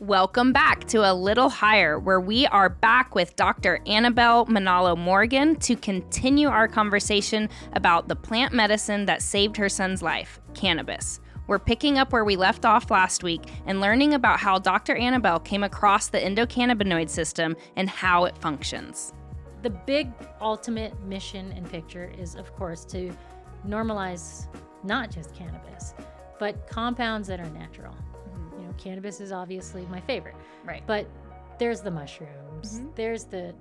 Welcome back to A Little Higher, where we are back with Dr. Annabelle Manalo Morgan to continue our conversation about the plant medicine that saved her son's life, cannabis. We're picking up where we left off last week and learning about how Dr. Annabelle came across the endocannabinoid system and how it functions. The big ultimate mission and picture is, of course, to normalize not just cannabis, but compounds that are natural cannabis is obviously my favorite. Right. But there's the mushrooms. Mm-hmm. There's the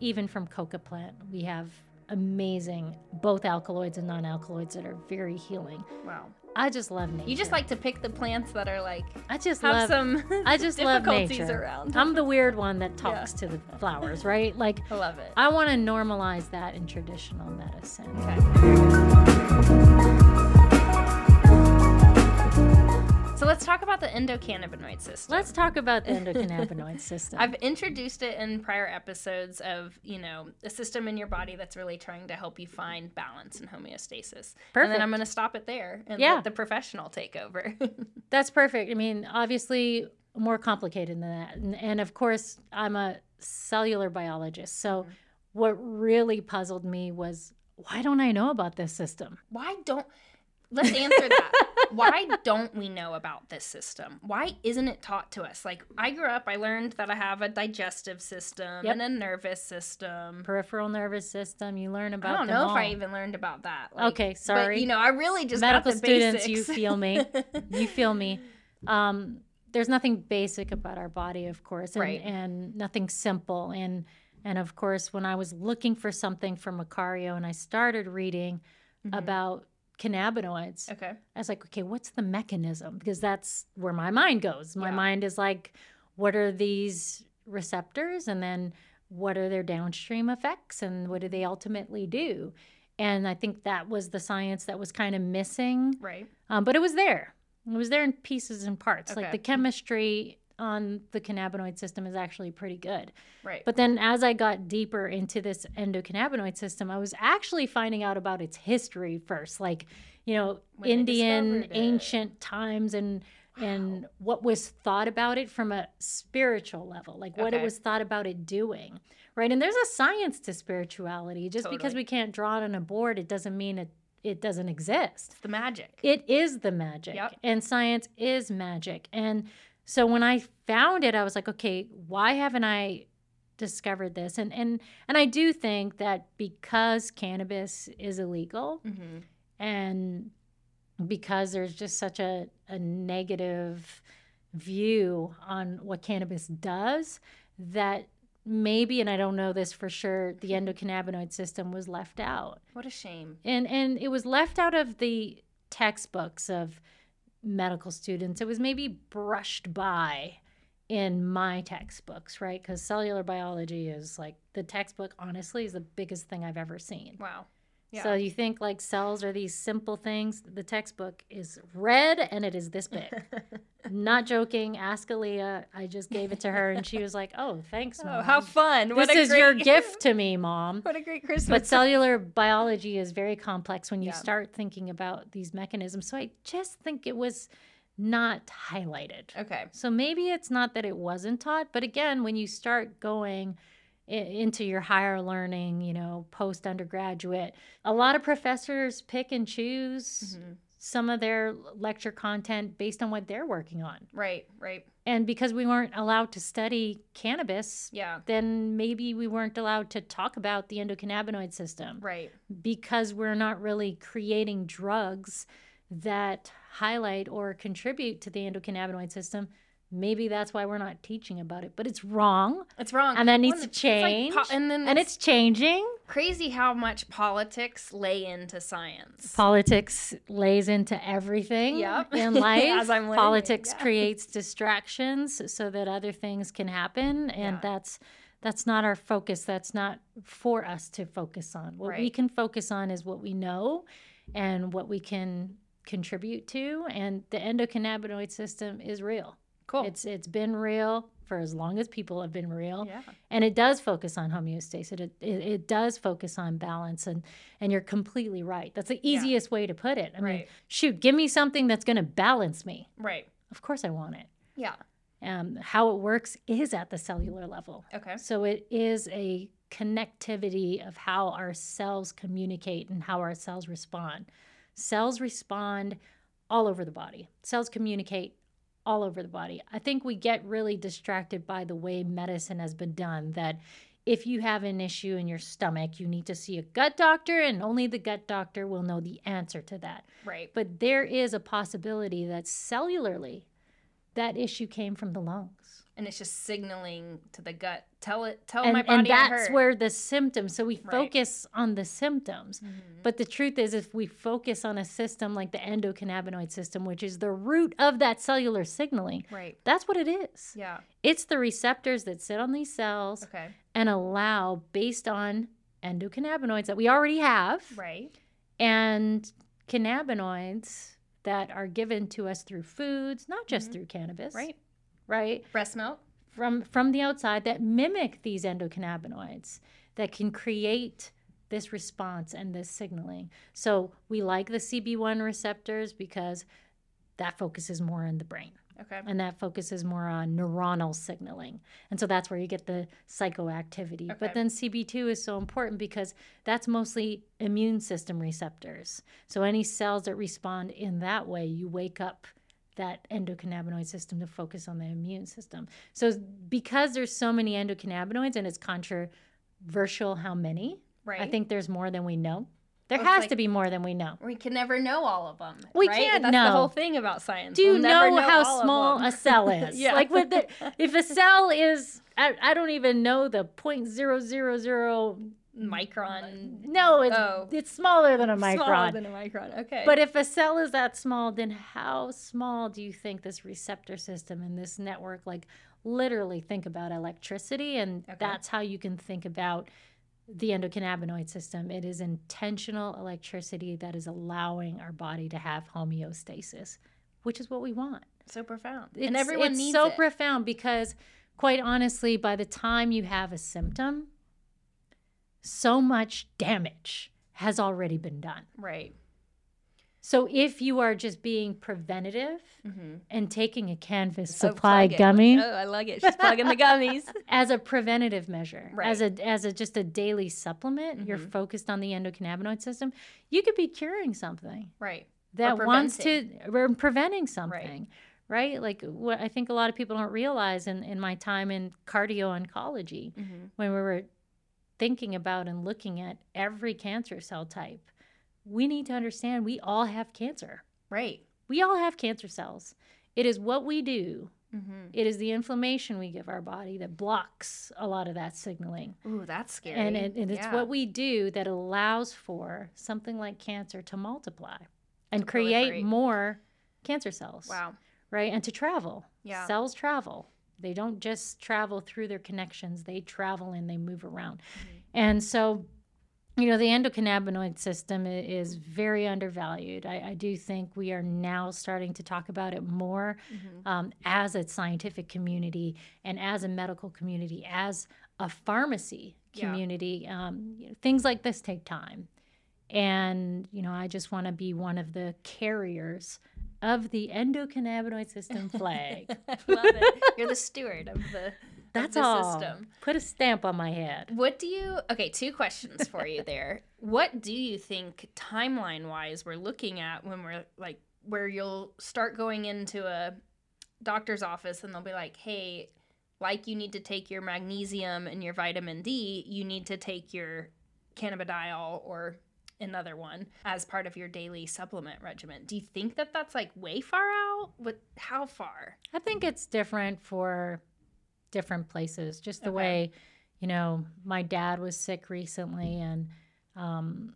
even from coca plant, we have amazing both alkaloids and non-alkaloids that are very healing. Wow. I just love nature. You just like to pick the plants that are like I just have love some I just love nature. Around. I'm the weird one that talks yeah. to the flowers, right? Like I love it. I want to normalize that in traditional medicine. Okay. So let's talk about the endocannabinoid system. Let's talk about the endocannabinoid system. I've introduced it in prior episodes of, you know, a system in your body that's really trying to help you find balance and homeostasis. Perfect. And then I'm going to stop it there and yeah. let the professional take over. that's perfect. I mean, obviously more complicated than that. And, and of course, I'm a cellular biologist. So mm-hmm. what really puzzled me was why don't I know about this system? Why don't Let's answer that. Why don't we know about this system? Why isn't it taught to us? Like I grew up, I learned that I have a digestive system yep. and a nervous system, peripheral nervous system. You learn about. I don't know all. if I even learned about that. Like, okay, sorry. But, you know, I really just medical students. Basics. You feel me? you feel me? Um, there's nothing basic about our body, of course, and, right. and nothing simple. And and of course, when I was looking for something for Macario, and I started reading mm-hmm. about cannabinoids. Okay. I was like, okay, what's the mechanism? Because that's where my mind goes. My yeah. mind is like, what are these receptors? And then what are their downstream effects? And what do they ultimately do? And I think that was the science that was kind of missing. Right. Um, but it was there. It was there in pieces and parts. Okay. Like the chemistry on the cannabinoid system is actually pretty good. Right. But then as I got deeper into this endocannabinoid system, I was actually finding out about its history first, like, you know, when Indian ancient times and wow. and what was thought about it from a spiritual level, like what okay. it was thought about it doing. Right? And there's a science to spirituality. Just totally. because we can't draw it on a board, it doesn't mean it it doesn't exist. It's the magic. It is the magic. Yep. And science is magic. And so when I found it, I was like, okay, why haven't I discovered this? And and and I do think that because cannabis is illegal mm-hmm. and because there's just such a, a negative view on what cannabis does that maybe and I don't know this for sure the endocannabinoid system was left out. What a shame. And and it was left out of the textbooks of medical students. It was maybe brushed by in my textbooks, right? Because cellular biology is like the textbook, honestly, is the biggest thing I've ever seen. Wow. Yeah. So you think like cells are these simple things. The textbook is red and it is this big. Not joking. Ask Aaliyah. I just gave it to her and she was like, "Oh, thanks, oh, mom. Oh, how fun! What this is great... your gift to me, mom. What a great Christmas!" But cellular biology is very complex when you yeah. start thinking about these mechanisms. So I just think it was not highlighted. Okay. So maybe it's not that it wasn't taught, but again, when you start going into your higher learning, you know, post undergraduate. A lot of professors pick and choose mm-hmm. some of their lecture content based on what they're working on. Right, right. And because we weren't allowed to study cannabis, yeah. then maybe we weren't allowed to talk about the endocannabinoid system. Right. Because we're not really creating drugs that highlight or contribute to the endocannabinoid system maybe that's why we're not teaching about it but it's wrong. It's wrong. And that needs well, to change like po- and then and it's, changing. crazy how much politics lay into science. Politics lays into everything yep. in life. As I'm politics yeah. creates distractions so that other things can happen and yeah. that's that's not our focus. That's not for us to focus on. What right. we can focus on is what we know and what we can contribute to and the endocannabinoid system is real Cool. It's it's been real for as long as people have been real. Yeah. And it does focus on homeostasis. It, it, it does focus on balance and and you're completely right. That's the easiest yeah. way to put it. I right. mean, shoot, give me something that's going to balance me. Right. Of course I want it. Yeah. Um, how it works is at the cellular level. Okay. So it is a connectivity of how our cells communicate and how our cells respond. Cells respond all over the body. Cells communicate all over the body. I think we get really distracted by the way medicine has been done that if you have an issue in your stomach, you need to see a gut doctor and only the gut doctor will know the answer to that. Right. But there is a possibility that cellularly that issue came from the lungs. And it's just signaling to the gut. Tell it. Tell and, my body. and that's where the symptoms so we Right. focus on the symptoms Mhm. but the truth is if we focus on a system like the endocannabinoid system which is the root of that cellular signaling Right. that's what it is Yeah. it's the receptors that sit on these cells Okay. and allow based on endocannabinoids that we already have Right. and cannabinoids that are given to us through foods not just Mhm. through cannabis Right. Right Breast milk. from from the outside that mimic these endocannabinoids that can create this response and this signaling. So we like the CB1 receptors because that focuses more on the brain Okay. and that focuses more on neuronal signaling. And so that's where you get the psychoactivity. Okay. But then CB2 is so important because that's mostly immune system receptors. So any cells that respond in that way, you wake up that endocannabinoid system to focus on the immune system. So because there's so many endocannabinoids and it's controversial how many, Right. I think there's more than we know. There it's has like- to be more than we know. we can never know all of them. We right? can't That's know. the whole thing about science. Do you We'll never know, how small a cell is? Yeah. Like with the, if a cell is, I, I don't even know the point zero zero zero. Micron. No, it's Oh. it's smaller than a micron. Smaller than a micron. Okay. but if a cell is that small, then how small do you think this receptor system and this network, like literally think about electricity, and Okay. that's how you can think about the endocannabinoid system. It is intentional electricity that is allowing our body to have homeostasis, which is what we want. so profound. It's, and everyone it's needs so it. profound because quite honestly by the time you have a symptom so much damage has already been done right. so if you are just being preventative Mm-hmm. and taking a Canvast supply plug it. gummy Oh, I like it. She's plugging the gummies. as a preventative measure right. as a as a just a daily supplement you're Mhm. focused on the endocannabinoid system you could be curing something Right. that wants to we're preventing something right, like what i think a lot of people don't realize in, in my time in cardio oncology Mm-hmm. when we were thinking about and looking at every cancer cell type we need to understand we all have cancer Right. we all have cancer cells it is what we do Mm-hmm. it is the inflammation we give our body that blocks a lot of that signaling Ooh, that's scary. and, it, and it's Yeah. what we do that allows for something like cancer to multiply and To create proliferate. more cancer cells. Wow. Right? And to travel. Yeah. Cells travel. They don't just travel through their connections, they travel and they move around. Mm-hmm. And so, you know, the endocannabinoid system is very undervalued. I, I do think we are now starting to talk about it more Mhm. um, as a scientific community and as a medical community, as a pharmacy Yeah. community. Um, you know, things like this take time. And, you know, I just want to be one of the carriers of the endocannabinoid system flag. Love it. You're the steward of the, That's of the all. system. Put a stamp on my head. What do you Okay, two questions for you there. What do you think timeline wise we're looking at when we're like where you'll start going into a doctor's office and they'll be like, "Hey, like you need to take your magnesium and your vitamin D, you need to take your cannabidiol or another one as part of your daily supplement regimen." Do you think that that's like way far out? What how far? I think it's different for different places. Just the Okay. way, you know, my dad was sick recently, and um,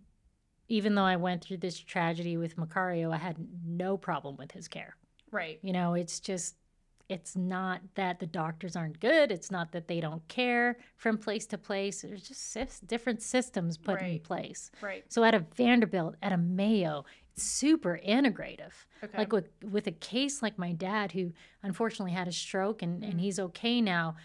even though I went through this tragedy with Macario, I had no problem with his care. Right. You know, it's just, it's not that the doctors aren't good. It's not that they don't care from place to place. There's just different systems put in place. Right. So at a Vanderbilt, at a Mayo, it's super integrative. Okay. Like with with a case like my dad, who unfortunately had a stroke and, Mhm. and he's okay now.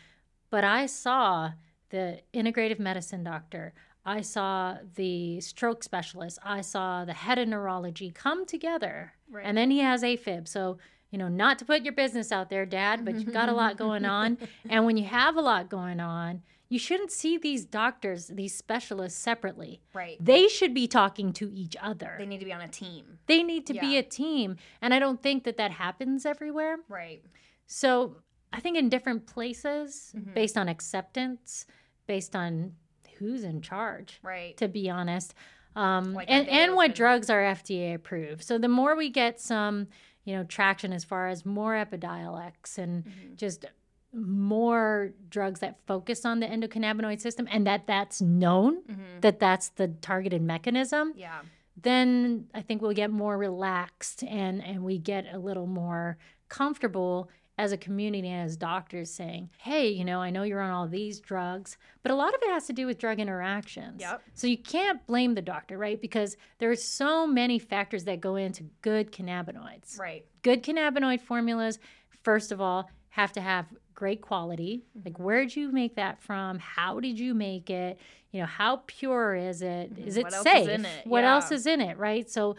But I saw the integrative medicine doctor. I saw the stroke specialist. I saw the head of neurology come together. right. And then he has AFib. So you know, not to put your business out there, dad, but you've got a lot going on. And when you have a lot going on, you shouldn't see these doctors, these specialists separately. Right. They should be talking to each other. They need to be on a team. They need to be a team. And I don't think that that happens everywhere. Right. So I think in different places, Mhm. based on acceptance, based on who's in charge, Right. to be honest, um, Like and, and what drugs are FDA approved. So the more we get some, you know, traction as far as more Epidiolex and Mhm. just more drugs that focus on the endocannabinoid system and that that's known Mhm. that that's the targeted mechanism Yeah. then I think we'll get more relaxed and and we get a little more comfortable as a community and as doctors saying, "Hey, you know, I know you're on all these drugs, but a lot of it has to do with drug interactions." Yep. So you can't blame the doctor, right? Because there's so many factors that go into good cannabinoids. Right. Good cannabinoid formulas, first of all, have to have great quality. Like where'd you make that from? How did you make it? You know, how pure is it? Is Mhm. it What safe? is it? What else is in it, right? So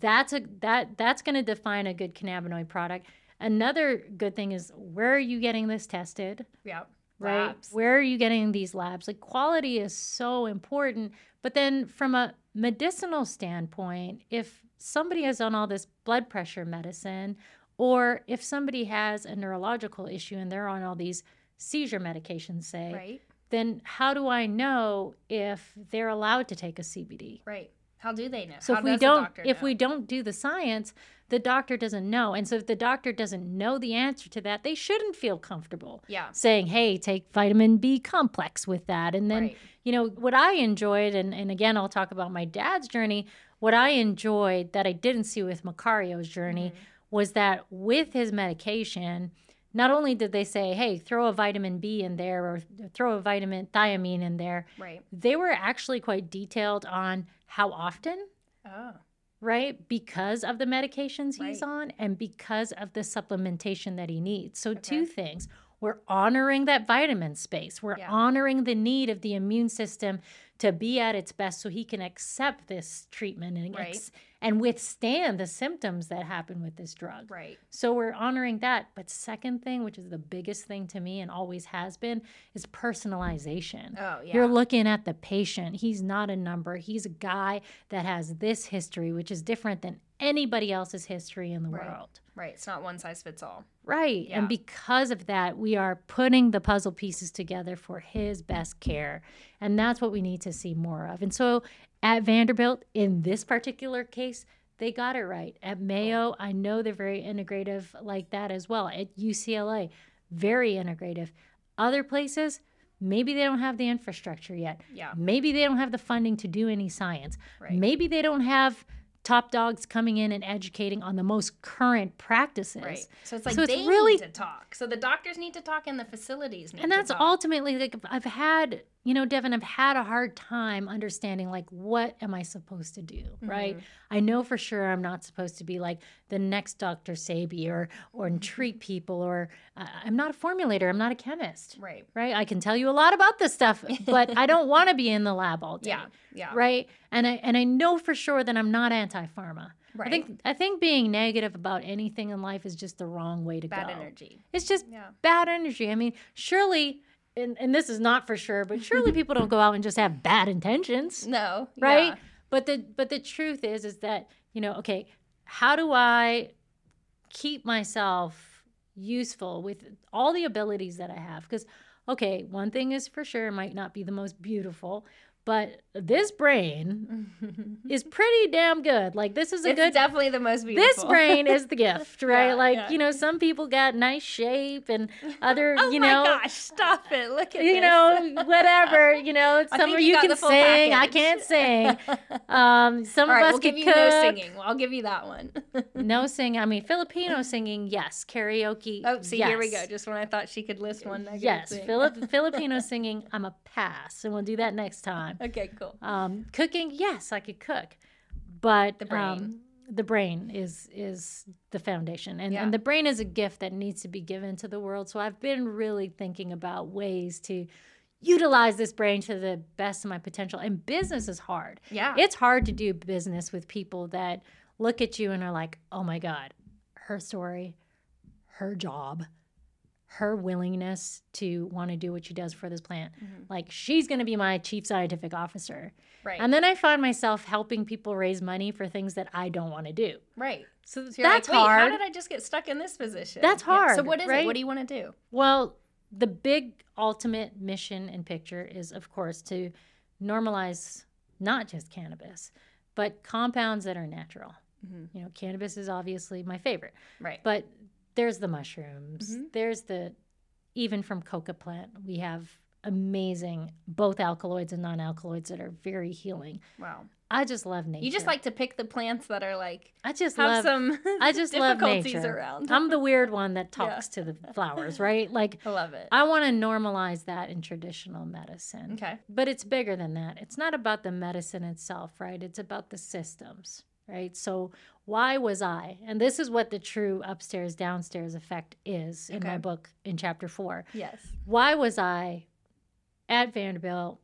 that's a that that's going to define a good cannabinoid product. Another good thing is where are you getting this tested? Yeah. right? Labs. Where are you getting these labs? Like quality is so important. But then from a medicinal standpoint, if somebody is on all this blood pressure medicine, or if somebody has a neurological issue and they're on all these seizure medications, say, Right. then how do I know if they're allowed to take a CBD? Right. How do they know? So How if we don't if we don't do the science, the doctor doesn't know. And so if the doctor doesn't know the answer to that, they shouldn't feel comfortable Yeah. saying, hey, take vitamin B complex with that. And then, Right. you know, what I enjoyed, and, and again, I'll talk about my dad's journey, what I enjoyed that I didn't see with Macario's journey Mm-hmm. was that with his medication, not only did they say, hey, throw a vitamin B in there or throw a vitamin thiamine in there, Right. they were actually quite detailed on how often Oh. right? Because of the medications he's Right. on and because of the supplementation that he needs. So, two things. We're honoring that vitamin space. We're Yeah. honoring the need of the immune system to be at its best so he can accept this treatment and, Right. ex- and withstand the symptoms that happen with this drug. Right. So we're honoring that. But second thing, which is the biggest thing to me and always has been, is personalization. Oh yeah. You're looking at the patient. He's not a number. He's a guy that has this history, which is different than anybody else's history in the Right. world. right. It's not one size fits all. Right. Yeah. And because of that, we are putting the puzzle pieces together for his best care. And that's what we need to see more of. And so at Vanderbilt, in this particular case, they got it right. At Mayo, I know they're very integrative like that as well. At UCLA, very integrative. Other places, maybe they don't have the infrastructure yet. Yeah. Maybe they don't have the funding to do any science. Right. Maybe they don't have top dogs coming in and educating on the most current practices. Right. So it's like So it's they really- need to talk. So the doctors need to talk and the facilities need And that's ultimately like I've had, you know, Devin, I've had a hard time understanding like what am I supposed to do, right? Mm-hmm. I know for sure I'm not supposed to be like the next Dr. Sebi or or Mm-hmm. treat people or uh, I'm not a formulator, I'm not a chemist, Right. right? I can tell you a lot about this stuff, but I don't want to be in the lab all day. Yeah. Yeah. right? And I and I know for sure that I'm not anti-pharma. Right. I think I think being negative about anything in life is just the wrong way to Bad go. energy. It's just Yeah. bad energy. I mean, surely and, and this is not for sure, but surely people don't go out and just have bad intentions, No. right? Yeah. But the but the truth is is that, you know, okay, how do I keep myself useful with all the abilities that I have? Because okay, one thing is for sure, it might not be the most beautiful, but this brain is pretty damn good. Like this is a it's good definitely the most beautiful. this brain is the gift, right? Yeah, like, yeah. you know, some people got nice shape and other, oh you my know, gosh! Stop it! Look at you this. know, whatever, you know, some of you you can sing, I can't sing. Um, some All of right, us we'll can give you cook. no singing. I'll give you that one. No singing. I mean, Filipino singing, yes. Karaoke. oh, see, here we go. Just when I thought she could list one Yes. Philip, Filipino singing, I'm a pass, and we'll do that next time. okay, cool. Um, cooking, yes, I could cook, but The brain. Um, the brain is is the foundation, and Yeah. and the brain is a gift that needs to be given to the world. So I've been really thinking about ways to utilize this brain to the best of my potential. And business is hard. Yeah. It's hard to do business with people that look at you and are like, "Oh my god, her story, her job, her willingness to want to do what she does for this plant. Like she's going to be my chief scientific officer. Right. And then I find myself helping people raise money for things that I don't want to do. right. So, So that's like, hard. How did I just get stuck in this position? That's hard. So hard, what is it? What do you want to do? Well, the big ultimate mission and picture is, of course, to normalize not just cannabis, but compounds that are natural. Mhm. You know, cannabis is obviously my favorite, Right. but there's the mushrooms, Mhm. there's the, even from coca plant, we have amazing both alkaloids and non alkaloids that are very healing. Wow. I just love nature. You just like to pick the plants that are like I just have love some I just love nature. around. I'm the weird one that Yeah. talks to the flowers, right? Like I love it. I want to normalize that in traditional medicine. Okay. But it's bigger than that. It's not about the medicine itself, right? It's about the systems, right? So, why was I? And this is what the true upstairs downstairs effect is in my book in chapter four. Yes. Why was I at Vanderbilt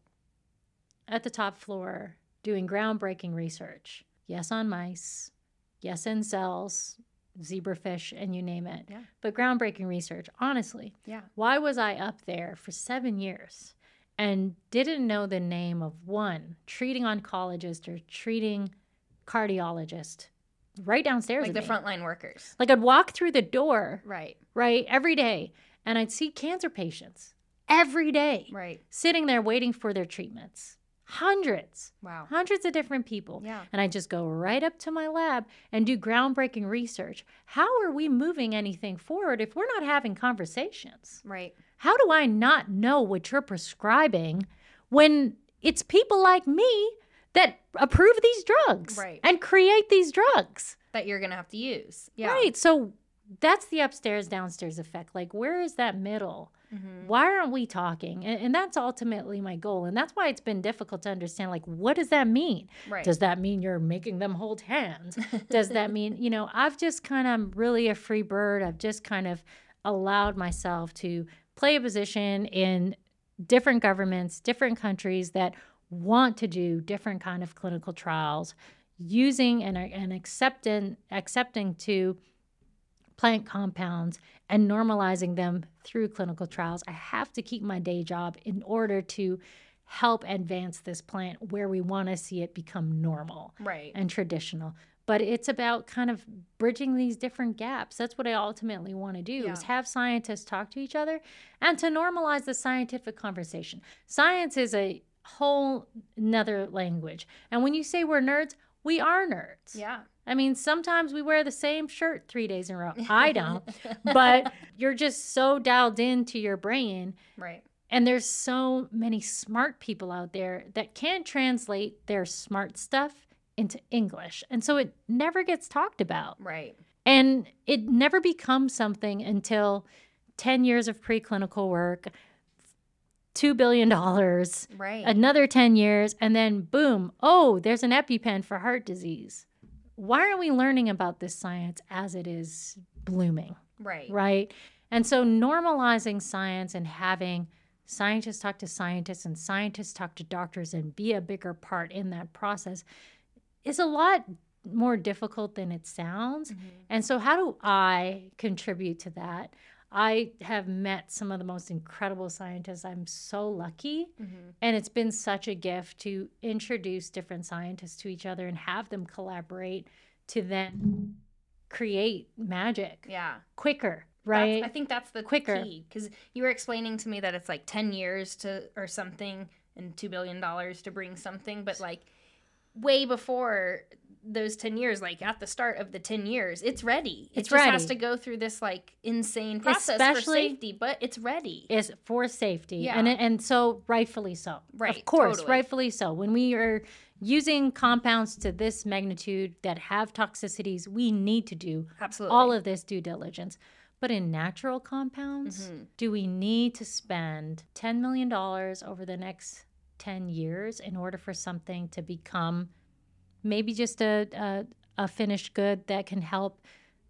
at the top floor doing groundbreaking research? Yes, on mice, yes, in cells, zebrafish, and you name it. Yeah. But groundbreaking research, honestly. Yeah. Why was I up there for seven years and didn't know the name of one treating oncologist or treating cardiologist right downstairs? Like the me? frontline workers. Like I'd walk through the door, Right. right, every day, and I'd see cancer patients every day Right. sitting there waiting for their treatments. Hundreds, Wow. hundreds of different people. Yeah. And I just go right up to my lab and do groundbreaking research. How are we moving anything forward if we're not having conversations? Right. How do I not know what you're prescribing when it's people like me that approve these drugs Right. and create these drugs? That you're gonna have to use. Yeah. Right. So that's the upstairs downstairs effect. Like, where is that middle? Mhm. Why aren't we talking? And, and that's ultimately my goal. And that's why it's been difficult to understand like, what does that mean? Right. Does that mean you're making them hold hands? Does that mean, you know, I've just kind of really a free bird. I've just kind of allowed myself to play a position in different governments, different countries that want to do different kind of clinical trials using and, and accepting accepting to plant compounds and normalizing them through clinical trials. I have to keep my day job in order to help advance this plant where we want to see it become normal right. and traditional. But it's about kind of bridging these different gaps. That's what I ultimately want to do is have scientists talk to each other and to normalize the scientific conversation. Science is a whole nother language. And when you say we're nerds, we are nerds. yeah. I mean, sometimes we wear the same shirt three days in a row. I don't, but you're just so dialed into your brain. Right. And there's so many smart people out there that can't translate their smart stuff into English. And so it never gets talked about. Right. And it never becomes something until 10 years of preclinical work, $2 billion, Right. another 10 years, and then boom, oh, there's an EpiPen for heart disease. Why aren't we learning about this science as it is blooming? right. right? And so normalizing science and having scientists talk to scientists and scientists talk to doctors and be a bigger part in that process is a lot more difficult than it sounds. Mhm. And so, how do I contribute to that? I have met some of the most incredible scientists. I'm so lucky. Mhm. And it's been such a gift to introduce different scientists to each other and have them collaborate to then create magic Yeah. quicker, That's- right? I think that's the Quicker. key because you were explaining to me that it's like ten years to or something and two billion dollars to bring something, but like way before those 10 years like at the start of the 10 years it's ready it It's just has to go through this like insane process Especially- for safety but it's ready is for safety. Yeah. And and so rightfully so. Right, Of course, totally. rightfully so. When we are using compounds to this magnitude that have toxicities, we need to do absolutely all of this due diligence. But in natural compounds, Mhm. do we need to spend $10 million over the next 10 years in order for something to become maybe just a, a, a finished good that can help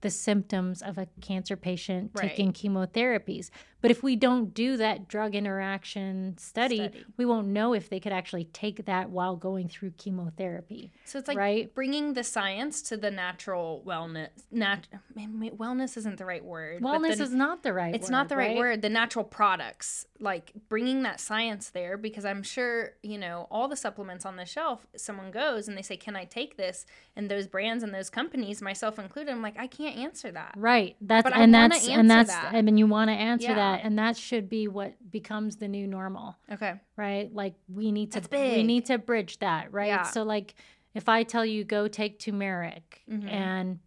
the symptoms of a cancer patient Right. taking chemotherapies? But if we don't do that drug interaction study, Study. we won't know if they could actually take that while going through chemotherapy. So it's like Right. bringing the science to the natural wellness. Nat- wellness isn't the right word. Wellness the- is not the right word. It's word, not the right, word. The natural products, like bringing that science there, because I'm sure you know all the supplements on the shelf. Someone goes and they say, "Can I take this?" And those brands and those companies, myself included, I'm like, I can't answer that. Right. That's But I and that's and that's that. I mean you want to answer Yeah. that and that should be what becomes the new normal, Okay. right? Like we need to we need to bridge that, right? Yeah. So like if I tell you go take turmeric Mhm. and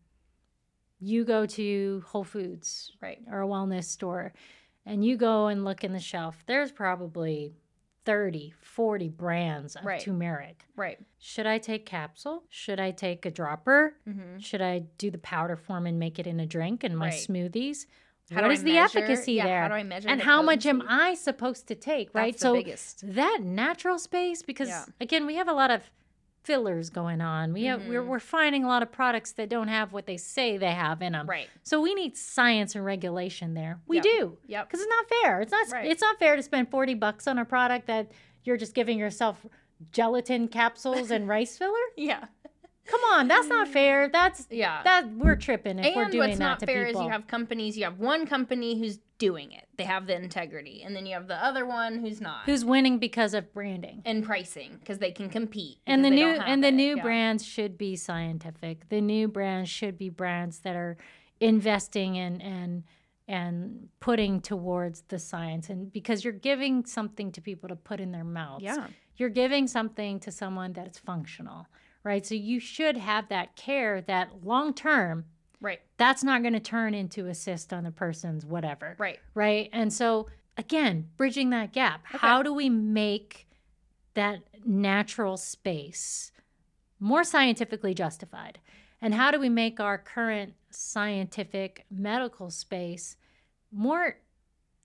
you go to Whole Foods Right. or a wellness store and you go and look in the shelf, there's probably 30, 40 brands of Right. turmeric. Right. Should I take capsule? Should I take a dropper? Mm-hmm. Should I do the powder form and make it in a drink and my Right. smoothies? How what is the measure- efficacy yeah, there? How do I measure? and how much am? I supposed to take, right? That's so biggest. that natural space because Yeah. again, we have a lot of fillers going on. We have we're, Mhm. we're finding a lot of products that don't have what they say they have in them. Right. So we need science and regulation there. We Yep. do. Yep. Cuz it's not fair. It's not Right. it's not fair to spend 40 bucks on a product that you're just giving yourself gelatin capsules and rice filler? Yeah. Come on, that's not fair. That's Yeah. that we're tripping if we're and doing what's not fair people. is you have companies. You have one company who's doing it. They have the integrity, and then you have the other one who's not. Who's winning because of branding. and pricing because they can compete. And the new and the it. new Yeah. brands should be scientific. The new brands should be brands that are investing in and and putting towards the science and because you're giving something to people to put in their mouths. Yeah. You're giving something to someone that is functional, right? So you should have that care that long term Right. that's not going to turn into a cyst on the person's whatever. Right. right? And so, again, bridging that gap. How do we make that natural space more scientifically justified? And how do we make our current scientific medical space more,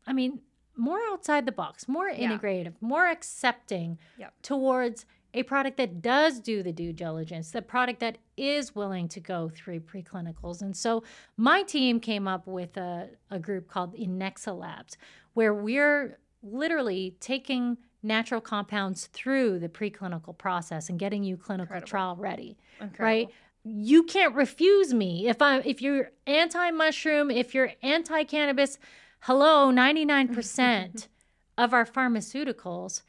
I mean, more outside the box, more Yeah. integrative, more accepting Yep. towards a product that does do the due diligence, the product that is willing to go through preclinicals. And so my team came up with a, a group called Inexa Labs, where we're literally taking natural compounds through the preclinical process and getting you clinical Incredible. trial ready Incredible. right you can't refuse me if i if you're anti-mushroom if you're anti-cannabis hello 99% of our pharmaceuticals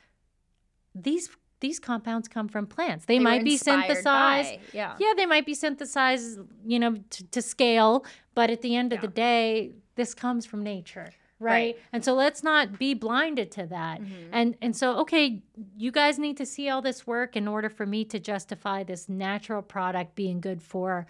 these these compounds come from plants they, were might be synthesized by- yeah. yeah they might be synthesized you know to, to scale but at the end of Yeah. the day this comes from nature right? Right. and so let's not be blinded to that Mhm. and and so okay you guys need to see all this work in order for me to justify this natural product being good for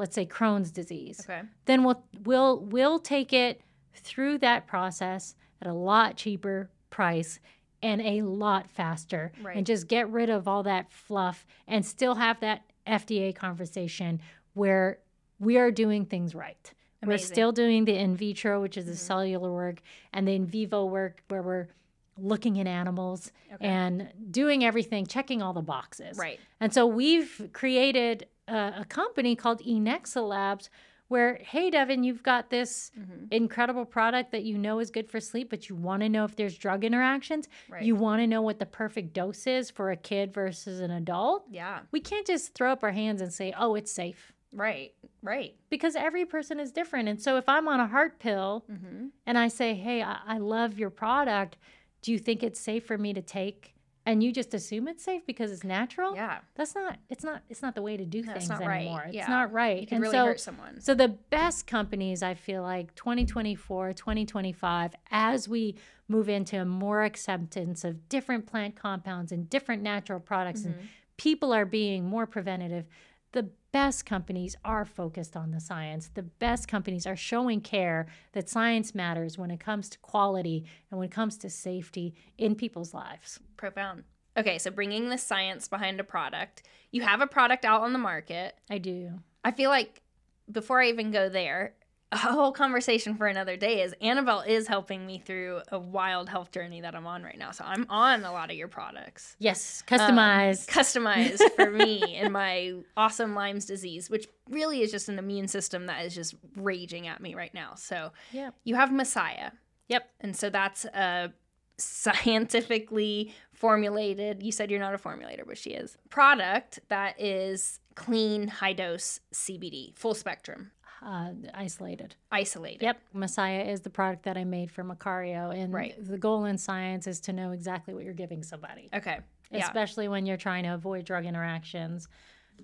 let's say crohn's disease Okay. then we'll we'll we'll take it through that process at a lot cheaper price and a lot faster Right. and just get rid of all that fluff and still have that FDA conversation where we are doing things right. We're still doing the in vitro, which is the Mhm. cellular work, and the in vivo work where we're looking at animals Okay. and doing everything, checking all the boxes. Right. And so we've created a, a company called Enexa Labs where, hey, Devin, you've got this Mhm. incredible product that you know is good for sleep, but you want to know if there's drug interactions. Right. You want to know what the perfect dose is for a kid versus an adult. Yeah. We can't just throw up our hands and say, oh, it's safe Right. Right. because every person is different. And so if I'm on a heart pill Mm-hmm. and I say, hey, I, I love your product, do you think it's safe for me to take? And you just assume it's safe because it's natural? Yeah. That's not it's not it's not the way to do things not right. anymore. It's Yeah. not right. You can and really so hurt someone. so the best companies I feel like 2024, 2025 as we move into more acceptance of different plant compounds and different natural products and Mhm. people are being more preventative, the best companies are focused on the science. The best companies are showing care that science matters when it comes to quality and when it comes to safety in people's lives. Profound. Okay, so bringing the science behind a product. You have a product out on the market. I do. I feel like before I even go there, a whole conversation for another day is Annabelle is helping me through a wild health journey that I'm on right now. So I'm on a lot of your products. Yes, Um, customized. customized for me and my awesome Lyme's disease, which really is just an immune system that is just raging at me right now. So yeah. you have Messiah. Yep. And so that's a scientifically formulated, you said you're not a formulator, but she is, product that is clean, high dose CBD, full spectrum, Uh, isolated. isolated. Yep. Messiah is the product that I made for Macario. And Right. the goal in science is to know exactly what you're giving somebody, Okay. Yeah. especially when you're trying to avoid drug interactions.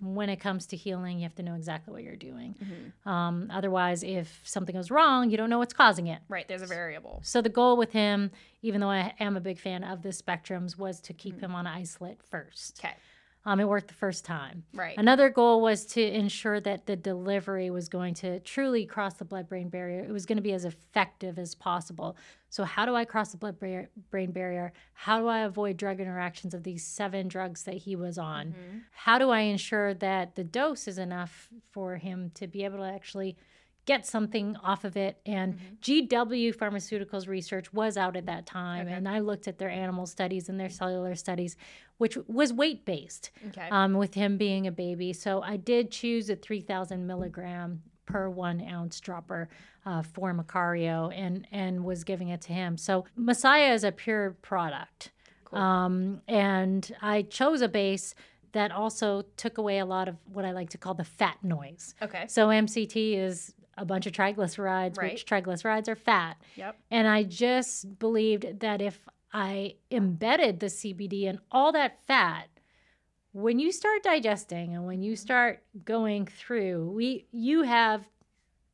When it comes to healing, you have to know exactly what you're doing. Mm-hmm. Um, otherwise, if something goes wrong, you don't know what's causing it. Right. There's a variable. So the goal with him, even though I am a big fan of the spectrums, was to keep Mm-hmm. him on isolate first. Okay. Um, it worked the first time. Right. Another goal was to ensure that the delivery was going to truly cross the blood brain barrier. It was going to be as effective as possible. So, how do I cross the blood brain barrier? How do I avoid drug interactions of these seven drugs that he was on? Mm-hmm. How do I ensure that the dose is enough for him to be able to actually get something off of it? And GW Pharmaceuticals research was out at that time, Okay. and I looked at their animal studies and their cellular studies, which was weight based Okay. um, with him being a baby. So I did choose a 3,000 milligram per one ounce dropper uh, for Macario and, and was giving it to him. So Messiah is a pure product. Cool. Um, and I chose a base that also took away a lot of what I like to call the fat noise. okay. So MCT is a bunch of triglycerides, Right. which triglycerides are fat. Yep. And I just believed that if I embedded the CBD in all that fat, when you start digesting and when you mm-hmm. start going through, we you have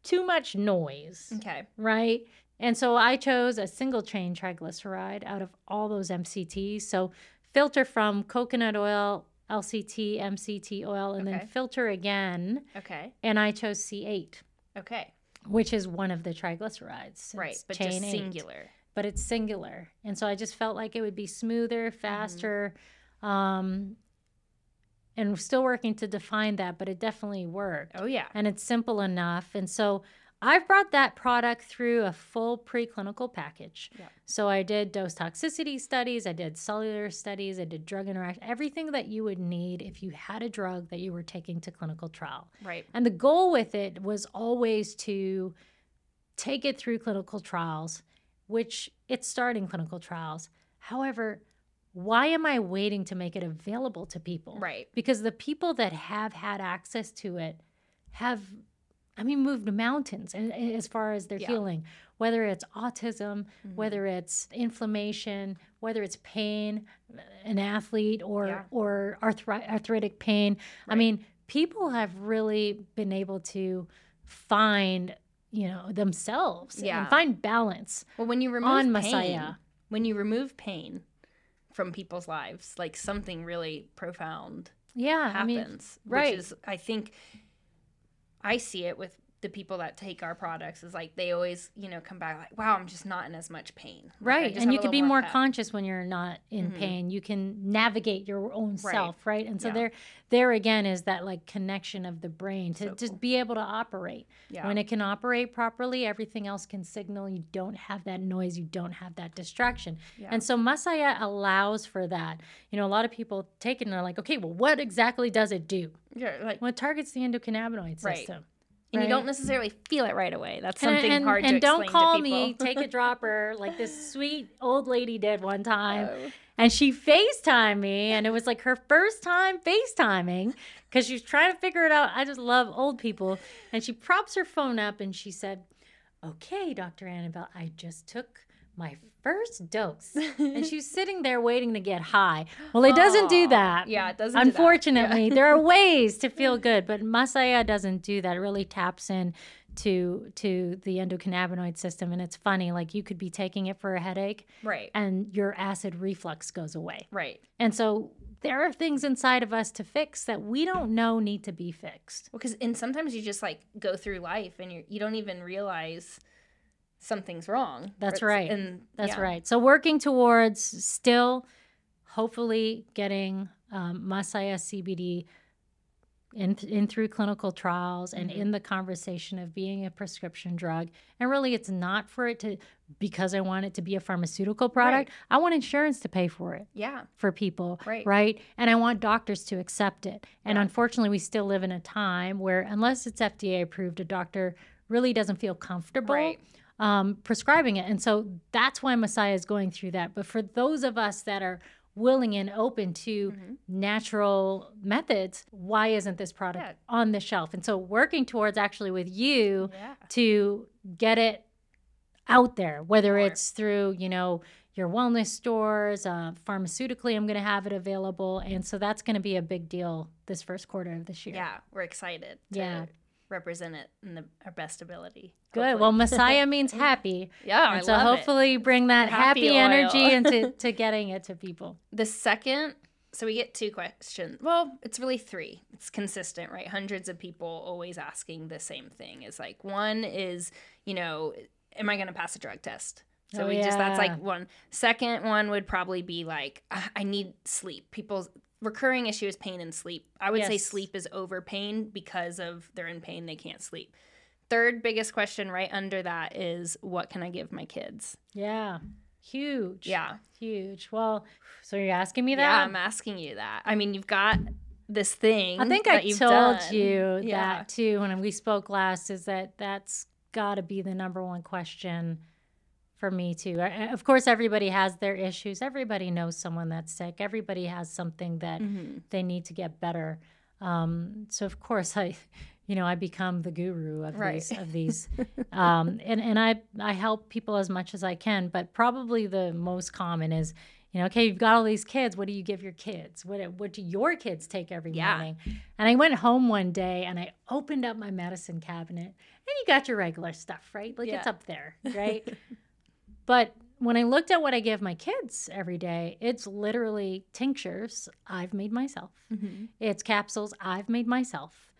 too much noise, Okay. right? And so I chose a single chain triglyceride out of all those MCTs. So filter from coconut oil, LCT, MCT oil, and Okay. then filter again. Okay. And I chose C8, Okay. which is one of the triglycerides. Right. But chain just eight singular. but it's singular. And so I just felt like it would be smoother, Mm-hmm. faster, um, and still working to define that, but it definitely worked. Oh yeah. And it's simple enough. And so I've brought that product through a full preclinical package. Yeah. So I did dose toxicity studies, I did cellular studies, I did drug interaction, everything that you would need if you had a drug that you were taking to clinical trial. Right. And the goal with it was always to take it through clinical trials, which it's starting clinical trials. However, why am I waiting to make it available to people? Right. Because the people that have had access to it have, I mean, moved mountains a- as far as their Yeah. healing, whether it's autism, Mhm. whether it's inflammation, whether it's pain, an athlete, or Yeah. or arthri- arthritic pain. I mean, people have really been able to find, you know, themselves Yeah. and find balance. Well, when you remove on pain, Messiah. when you remove pain from people's lives, like something really profound Yeah, I mean, happens. right. Which is, I think, I see it with the people that take our products is like they always, you know, come back like, wow, I'm just not in as much pain. Right. And you can be more conscious when you're not in Mhm. pain. You can navigate your own Right. self, right? And so Yeah. there there again is that like connection of the brain to So just cool. be able to operate. Yeah. When it can operate properly, everything else can signal you don't have that noise, you don't have that distraction. yeah. And so Messiah allows for that. You know, a lot of people take it and they're like, okay, well, what exactly does it do? yeah, like, Well, it targets the endocannabinoid Right. And you don't necessarily feel it right away. That's something and, hard and to don't call me, take a dropper like this sweet old lady did one time. Oh. And she FaceTimed me, and it was like her first time FaceTiming because she was trying to figure it out. I just love old people. And she props her phone up and she said, Okay, Dr. Annabelle, I just took my first dose. and she's sitting there waiting to get high. Well, it doesn't do that. Yeah, it doesn't. do that. Unfortunately, there are ways to feel good, but Messiah doesn't do that. It really taps in to to the endocannabinoid system and it's funny like you could be taking it for a headache Right. and your acid reflux goes away. Right. And so there are things inside of us to fix that we don't know need to be fixed. Well, because and sometimes you just like go through life and you you don't even realize something's wrong. That's right. And That's yeah. right. So working towards still hopefully getting um, Messiah CBD in, in through clinical trials and Mhm. in the conversation of being a prescription drug. And really, it's not for it to because I want it to be a pharmaceutical product. I want insurance to pay for it Yeah. for people, Right. right? And I want doctors to accept it. And Yeah. unfortunately, we still live in a time where unless it's FDA approved, a doctor really doesn't feel comfortable Right. Um, prescribing it. And so that's why Messiah is going through that. But for those of us that are willing and open to Mhm. natural methods, why isn't this product Yeah. on the shelf? And so working towards actually with you Yeah. to get it out there, whether Sure. it's through, you know, your wellness stores, uh, pharmaceutically, I'm going to have it available. And so that's going to be a big deal this first quarter of this year. Yeah, we're excited to Yeah. Represent it in the, our best ability. Good. hopefully. Well, Messiah means happy. yeah, I so love it. hopefully bring that Happy happy, energy into to getting it to people. The second, so we get two questions. Well, it's really three. It's consistent, right? Hundreds of people always asking the same thing. Is like one is, you know, am I going to pass a drug test? So Oh, we just that's like one. Second one would probably be like "Ah, I need sleep. People's recurring issue is pain and sleep. I would say sleep is over pain because of they're in pain they can't sleep. Third biggest question right under that is what can I give my kids? Yeah. Huge. Yeah. Huge. Well, so you're asking me that? Yeah? I'm asking you that. I mean, you've got this thing. I think I told done. you Yeah. that too when we spoke last. Is that that's got to be the number one question for me too. I- Of course, everybody has their issues. Everybody knows someone that's sick. Everybody has something that Mhm. they need to get better. Um, so of course, I, you know, I become the guru of Right. these of these, um, and and I I help people as much as I can. But probably the most common is. You know, okay, you've got all these kids. What do you give your kids? What what do your kids take every Yeah. morning? And I went home one day and I opened up my medicine cabinet, and you got your regular stuff, right? Like it's up there, right? but when I looked at what I give my kids every day, it's literally tinctures I've made myself. Mhm. It's capsules I've made myself,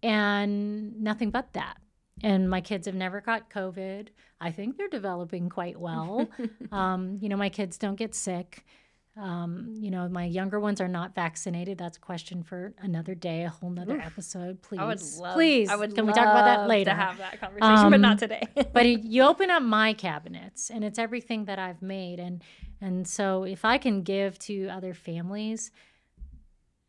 and nothing but that. And my kids have never got COVID. I think they're developing quite well. um, you know, my kids don't get sick. Um, you know, my younger ones are not vaccinated. That's a question for another day, a whole nother Oof. episode. Please, I would love. please. I would Can we talk about that later? To have that conversation, but Um, not today. but you open up my cabinets and it's everything that I've made and and so if I can give to other families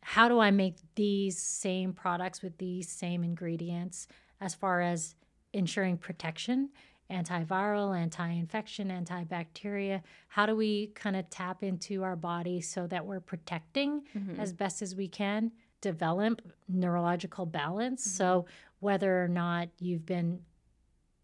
how do I make these same products with these same ingredients as far as ensuring protection antiviral anti-infection antibacteria. How do we kind of tap into our body so that we're protecting Mhm. as best as we can? Develop neurological balance. So whether or not you've been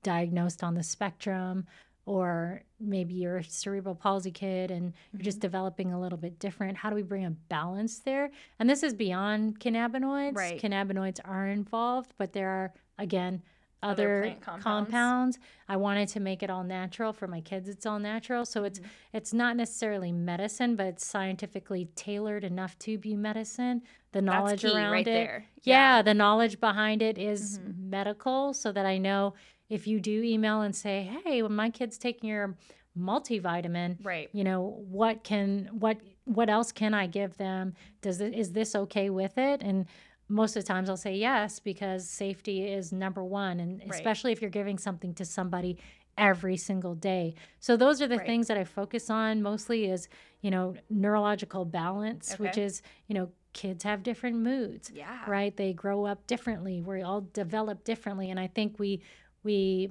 diagnosed on the spectrum or maybe you're a cerebral palsy kid and you're just developing a little bit different how do we bring a balance there? And this is beyond cannabinoids. Right. cannabinoids are involved but there are again Other compounds. compounds. I wanted to make it all natural for my kids. It's all natural, so it's it's not necessarily medicine, but it's scientifically tailored enough to be medicine. The knowledge around right it, there. yeah, the knowledge behind it is Mhm. medical, so that I know if you do email and say, "Hey, when my kid's taking your multivitamin, Right. you know what can what what else can I give them? Does it is this okay with it?" And most of the times I'll say yes because safety is number one, and Right. especially if you're giving something to somebody every single day. So those are the Right. things that I focus on mostly is, you know, neurological balance, which is, you know, kids have different moods Yeah. right they grow up differently we all develop differently and i think we we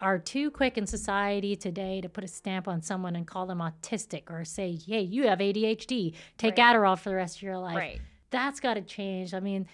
are too quick in society today to put a stamp on someone and call them autistic or say hey you have adhd take Right. adderall for the rest of your life Right. That's got to change i mean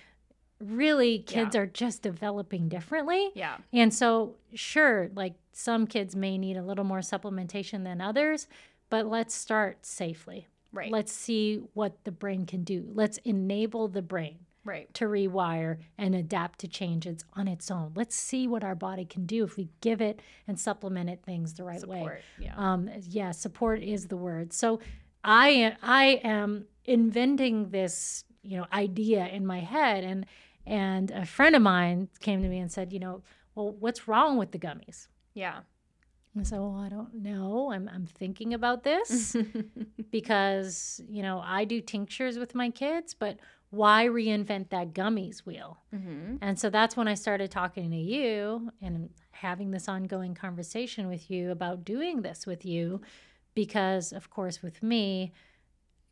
really kids are just developing differently Yeah. and so sure like some kids may need a little more supplementation than others but let's start safely Right. let's see what the brain can do let's enable the brain right. to rewire and adapt to changes on its own. Let's see what our body can do if we give it and supplement it things the right way. Yeah. Um, yeah, support is the word. So I I am inventing this you know idea in my head, and and a friend of mine came to me and said, you know, well, what's wrong with the gummies? yeah. And so well, I don't know. I'm I'm thinking about this because you know I do tinctures with my kids, but why reinvent that gummies wheel? hmm And so that's when I started talking to you and having this ongoing conversation with you about doing this with you. Because, of course, with me,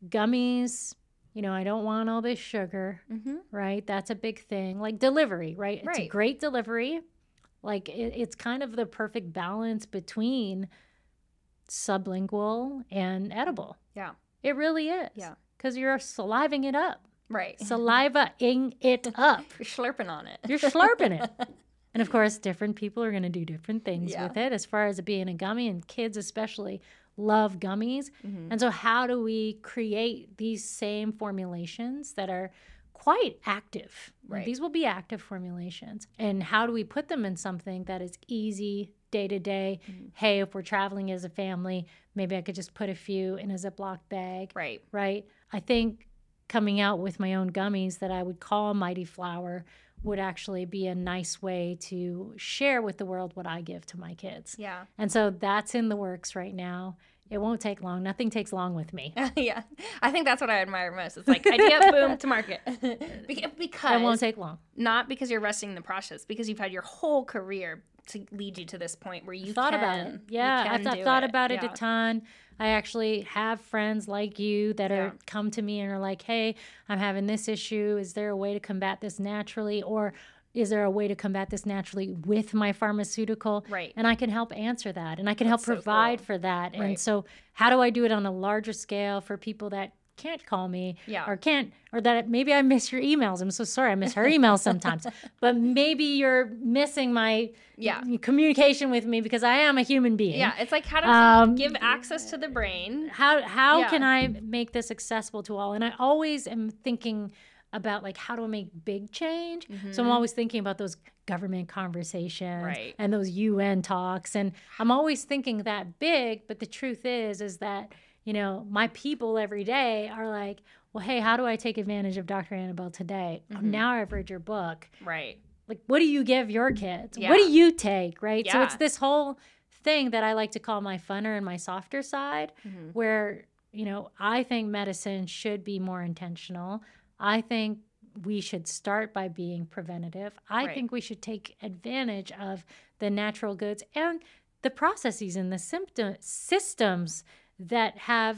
gummies, you know, I don't want all this sugar, hmm right? That's a big thing. Like delivery, right? It's a Right. great delivery, Like it, it's kind of the perfect balance between sublingual and edible. Yeah. It really is. Yeah. Because you're saliving it up, Right. saliva-ing it up. You're slurping on it. You're slurping it. And of course, different people are going to do different things Yeah. with it as far as it being a gummy, and kids especially love gummies. Mhm. And so, how do we create these same formulations that are quite active? Right. These will be active formulations. And how do we put them in something that is easy day to day? Mhm. Hey, if we're traveling as a family, maybe I could just put a few in a Ziploc bag Right. right? I think coming out with my own gummies that I would call Mighty Flower would actually be a nice way to share with the world what I give to my kids. Yeah. And so that's in the works right now. It won't take long. Nothing takes long with me. yeah. I think that's what I admire most. It's like idea, boom, to market. Because It won't take long. not because you're rushing the process, because you've had your whole career to lead you to this point where you thought can, about it. Yeah, I've do thought about it Yeah. a ton. I actually have friends like you that Yeah. are come to me and are like, "Hey, I'm having this issue. Is there a way to combat this naturally or is there a way to combat this naturally with my pharmaceutical?" Right. And I can help answer that and I can That's help so provide cool. for that. And so how do I do it on a larger scale for people that can't call me Yeah. or can't or that maybe I miss your emails. I'm so sorry. I miss her emails sometimes. but maybe you're missing my Yeah. communication with me because I am a human being. Yeah. It's like how to Um, give access to the brain. How how Yeah. can I make this accessible to all? And I always am thinking about like how do I make big change? So I'm Mhm. always thinking about those government conversations Right. and those UN talks and I'm always thinking that big, but the truth is is that, you know, my people every day are like, well, hey, how do I take advantage of Dr. Annabelle today? Mhm. Now I've read your book Right. like what do you give your kids Yeah. what do you take right so it's this whole thing that i like to call my funner and my softer side Mhm. where you know i think medicine should be more intentional i think we should start by being preventative i Right. think we should take advantage of the natural goods and the processes and the symptom systems that have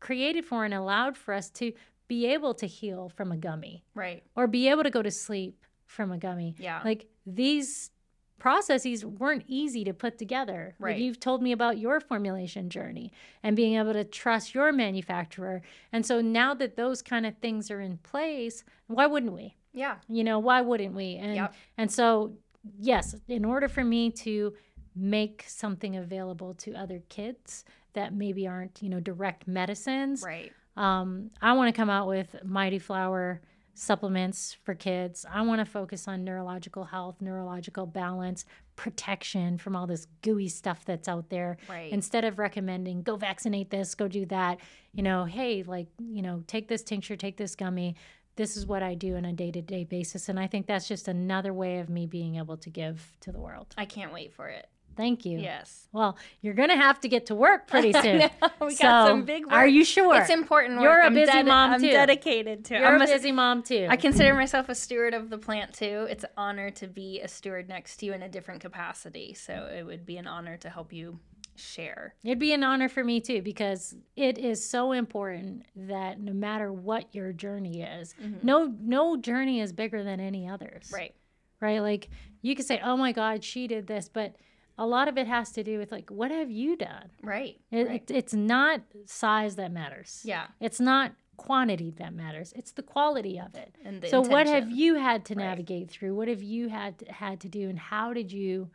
created for and allowed for us to be able to heal from a gummy Right. or be able to go to sleep from a gummy. Yeah. Like these processes weren't easy to put together. Like, Right. you've told me about your formulation journey and being able to trust your manufacturer. And so now that those kind of things are in place, why wouldn't we? yeah. You know, why wouldn't we? And Yep. and so yes, in order for me to make something available to other kids that maybe aren't, you know, direct medicines, Right. um, I want to come out with Mighty Flower supplements for kids. I want to focus on neurological health, neurological balance, protection from all this gooey stuff that's out there. Right. Instead of recommending, go vaccinate this, go do that, you know, hey, like, you know, take this tincture, take this gummy. This is what I do on a day to day basis. And I think that's just another way of me being able to give to the world. I can't wait for it. Thank you. Yes. Well, you're going to have to get to work pretty soon. we so, got some big work. are you sure? It's important work. You're a I'm busy dedi- mom, I'm too. dedicated to it. You're I'm a busy mom too. I consider myself a steward of the plant too. It's an honor to be a steward next to you in a different capacity. So it would be an honor to help you share. It'd be an honor for me too because it is so important that no matter what your journey is, Mhm. no no journey is bigger than any others. Right. Right? Like you could say, "Oh my god, she did this," but a lot of it has to do with like what have you done? Right. It, right. it- it's not size that matters. yeah. It's not quantity that matters. It's the quality of it. And so what have you had to Right. navigate through? What have you had to, had to do and how did you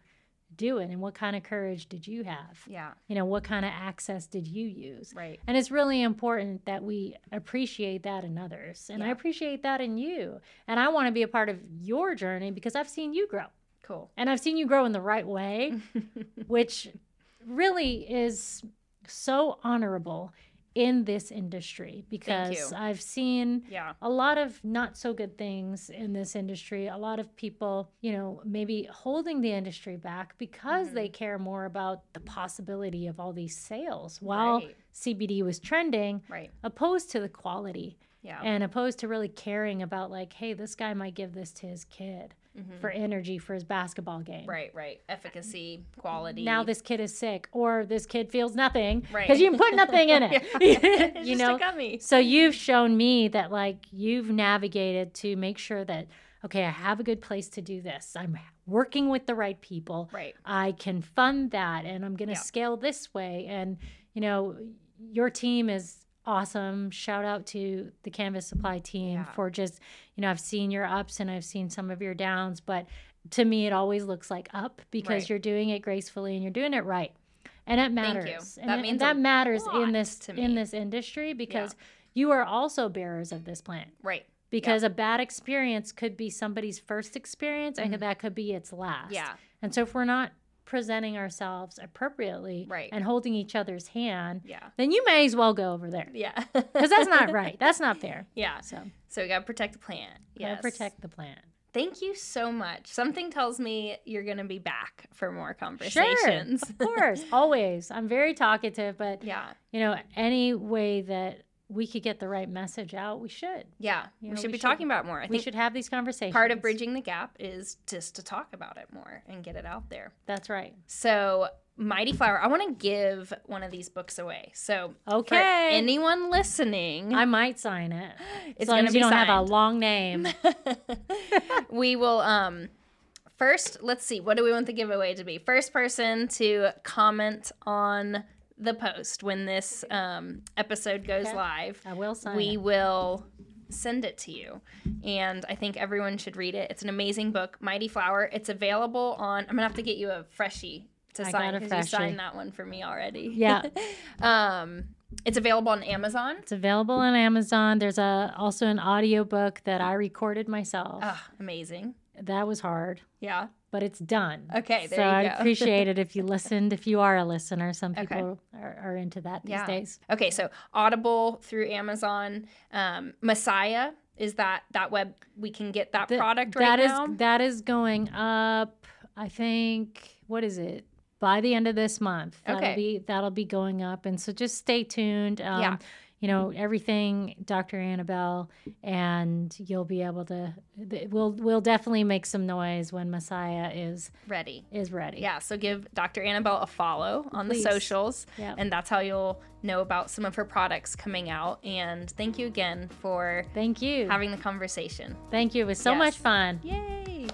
do it and what kind of courage did you have? Yeah. You know, what kind of access did you use? Right. And it's really important that we appreciate that in others. And I appreciate that in you. And I want to be a part of your journey because I've seen you grow. Cool. And I've seen you grow in the right way, which really is so honorable in this industry because. I've seen yeah. a lot of not so good things in this industry. A lot of people, you know, maybe holding the industry back because they mm-hmm. care more about the possibility of all these sales while Right. CBD was trending, Right. opposed to the quality Yeah. and opposed to really caring about, like, hey, this guy might give this to his kid Mhm. for energy for his basketball game. Right. Right. Efficacy, quality. Now this kid is sick, or this kid feels nothing Right. because you can put nothing in it. You know, so you've shown me that like you've navigated to make sure that okay, I have a good place to do this. I'm working with the right people. Right. I can fund that and I'm going to Yeah. scale this way. And, you know, your team is awesome. Shout out to the Canvast Supply team Yeah. for just, you know, I've seen your ups and I've seen some of your downs, but to me, it always looks like up because Right. you're doing it gracefully and you're doing it right. And it matters. And That it- means and that matters in this to in this industry because you are also bearers of this plant Right. because a bad experience could be somebody's first experience and that could be its last. Mm-hmm. Yeah. And so if we're not presenting ourselves appropriately Right. and holding each other's hand, Yeah. then you may as well go over there. Yeah. Because that's not right. That's not fair. yeah. So So we got to protect the plant. We gotta protect the plant. Thank you so much. Something tells me you're going to be back for more conversations. Sure. conversations. Of course. Always. I'm very talkative, but yeah. you know, any way that we could get the right message out, we should. Yeah. You we should we be should- talking about more. I we should have these conversations. part of bridging the gap is just to talk about it more and get it out there. That's right. So, Mighty Flower, I want to give one of these books away. So, Okay. anyone listening, I might sign it. it's going to you don't have a long name. we will um first let's see what do we want the giveaway to be first person to comment on the post when this um, episode goes Okay. live I will sign we it. will send it to you and i think everyone should read it it's an amazing book mighty flower it's available on i'm gonna have to get you a freshie to I sign because you signed that one for me already Yeah. um it's available on amazon It's available on Amazon. There's a also an audiobook that I recorded myself. ah amazing That was hard, yeah but it's done. Okay, there so I appreciate it if you listened. If you are a listener, some Okay. people are, are into that these Yeah. days. Okay, so Audible through Amazon, um, Messiah is that that web we can get that Th- product right that is now. that is going up. I think what is it by the end of this month? That'll Okay. be that'll be going up, and so just stay tuned. Um, Yeah. You know everything, Dr. Annabelle, and you'll be able to. th- We'll we'll definitely make some noise when Messiah is Ready. is ready. Yeah, so give Dr. Annabelle a follow on Please. the socials, Yep. and that's how you'll know about some of her products coming out. And thank you again for Thank you. having the conversation. Thank you. It was so much fun. Yay!